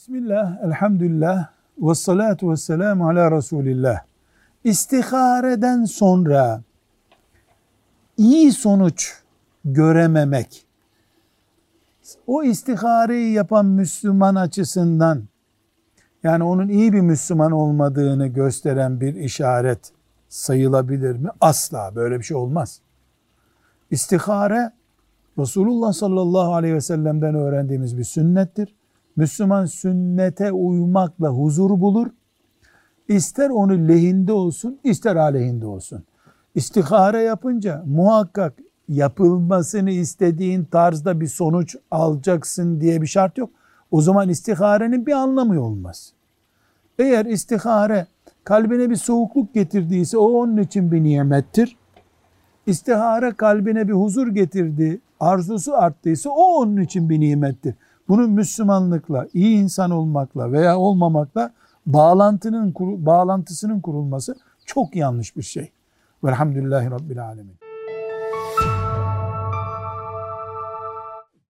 Bismillah, elhamdülillah, ve salatu ve selamu ala Resulillah. İstihareden sonra iyi sonuç görememek, o istihareyi yapan Müslüman açısından, yani onun iyi bir Müslüman olmadığını gösteren bir işaret sayılabilir mi? Asla böyle bir şey olmaz. İstihare, Resulullah sallallahu aleyhi ve sellem'den öğrendiğimiz bir sünnettir. Müslüman sünnete uymakla huzur bulur. İster onu lehinde olsun, ister aleyhinde olsun. İstihare yapınca muhakkak yapılmasını istediğin tarzda bir sonuç alacaksın diye bir şart yok. O zaman istiharenin bir anlamı olmaz. Eğer istihare kalbine bir soğukluk getirdiyse o onun için bir nimettir. İstihare kalbine bir huzur getirdi, arzusu arttıysa o onun için bir nimettir. Bunun Müslümanlıkla, iyi insan olmakla veya olmamakla bağlantının bağlantısının kurulması çok yanlış bir şey. Velhamdülillahi Rabbil Alemin.